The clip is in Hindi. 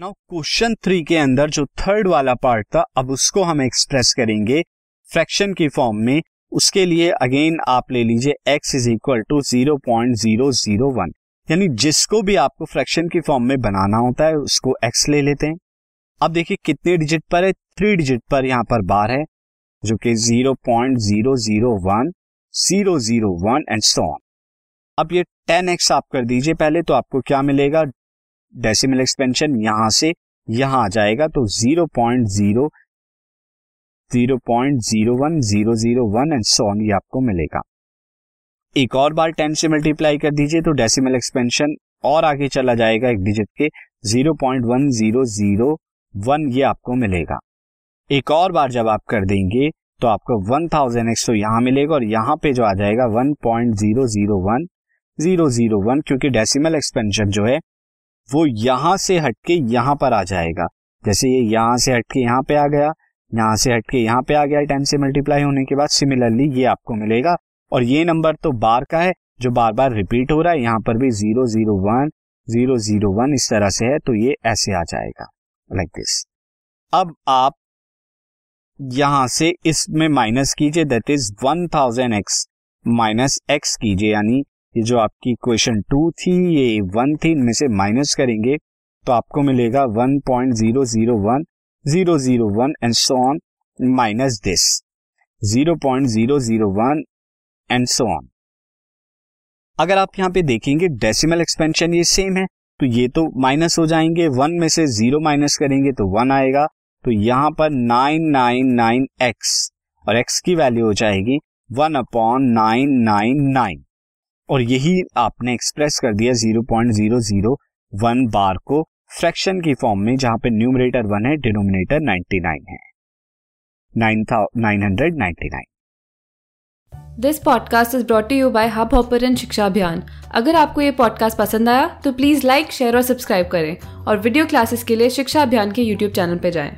नाउ क्वेश्चन थ्री के अंदर जो थर्ड वाला पार्ट था, अब उसको हम एक्सप्रेस करेंगे फ्रैक्शन की फॉर्म में। उसके लिए अगेन आप ले लीजिए x is equal to zero point zero zero one यानी जिसको भी आपको फ्रैक्शन की फॉर्म में बनाना होता है, उसको x ले लेते हैं। अब देखिए कितने डिजिट पर है? थ्री डिजिट पर यहाँ पर बार है, जो कि zero point zero zero one zero zero one and so on अब ये टेन एक्स आप कर दीजिए पहले तो आपको क्या मिलेगा? डेसिमल एक्सपेंशन यहाँ से यहाँ आ जाएगा तो zero point zero zero point zero one zero zero one and so on ये आपको मिलेगा। एक और बार टेन से मल्टीप्लाई कर दीजिए तो डेसिमल एक्सपेंशन और आगे चला जाएगा एक डिजिट के zero point one zero zero one ये आपको मिलेगा। एक और बार जब आप कर देंगे तो आपको वन थाउज़ेंड एक्स तो यहाँ मिलेगा और यहाँ पे जो आ जाएगा one point zero zero one zero zero one क्योंकि डेसिमल एक्सपेंशन जो है वो यहाँ से हटके यहाँ पर आ जाएगा। जैसे ये यहाँ से हटके यहाँ पे आ गया, यहाँ से हटके यहाँ पे आ गया टेन से मल्टीप्लाई होने के बाद सिमिलरली ये आपको मिलेगा। और ये नंबर तो बार का है, जो बार बार रिपीट हो रहा है, यहाँ पर भी zero zero one zero zero one इस तरह से है तो ये ऐसे आ जाएगा लाइक like दिस अब आप यहाँ से इसमें माइनस कीजिए that is one thousand x minus x कीजिए, यानी ये जो आपकी इक्वेशन टू थी, ये वन थी, इनमें से माइनस करेंगे तो आपको मिलेगा one point zero zero one zero zero one and so on minus this zero point zero zero one and so on अगर आप यहाँ पे देखेंगे डेसिमल एक्सपेंशन ये सेम है तो ये तो माइनस हो जाएँगे वन में से ज़ीरो माइनस करेंगे तो वन आएगा तो यहाँ पर नाइन नाइन नाइन एक्स और एक्स की वैल्यू हो जाएगी one upon nine nine nine और यही आपने एक्सप्रेस कर दिया zero point zero zero one bar को फ्रैक्शन की फॉर्म में, जहाँ पे न्यूमरेटर वन है डिनोमिनेटर नाइनटी नाइन है। Nine hundred ninety nine this podcast is brought you by hub hopper Shiksha Abhiyan अगर आपको ये पॉडकास्ट पसंद आया तो प्लीज़ लाइक शेयर और सब्सक्राइब करें। और वीडियो क्लासेस के लिए शिक्षा अभियान के यूट्यूब चैनल पर जाएँ।